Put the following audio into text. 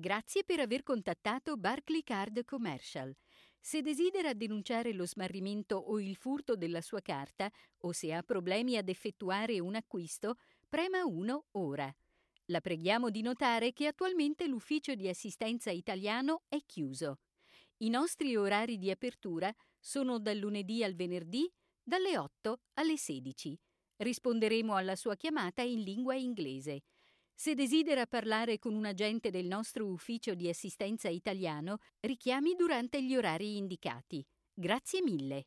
Grazie per aver contattato Barclaycard Commercial. Se desidera denunciare lo smarrimento o il furto della sua carta o se ha problemi ad effettuare un acquisto, prema 1 ora. La preghiamo di notare che attualmente l'ufficio di assistenza italiano è chiuso. I nostri orari di apertura sono dal lunedì al venerdì dalle 8 alle 16. Risponderemo alla sua chiamata in lingua inglese. Se desidera parlare con un agente del nostro ufficio di assistenza italiano, richiami durante gli orari indicati. Grazie mille.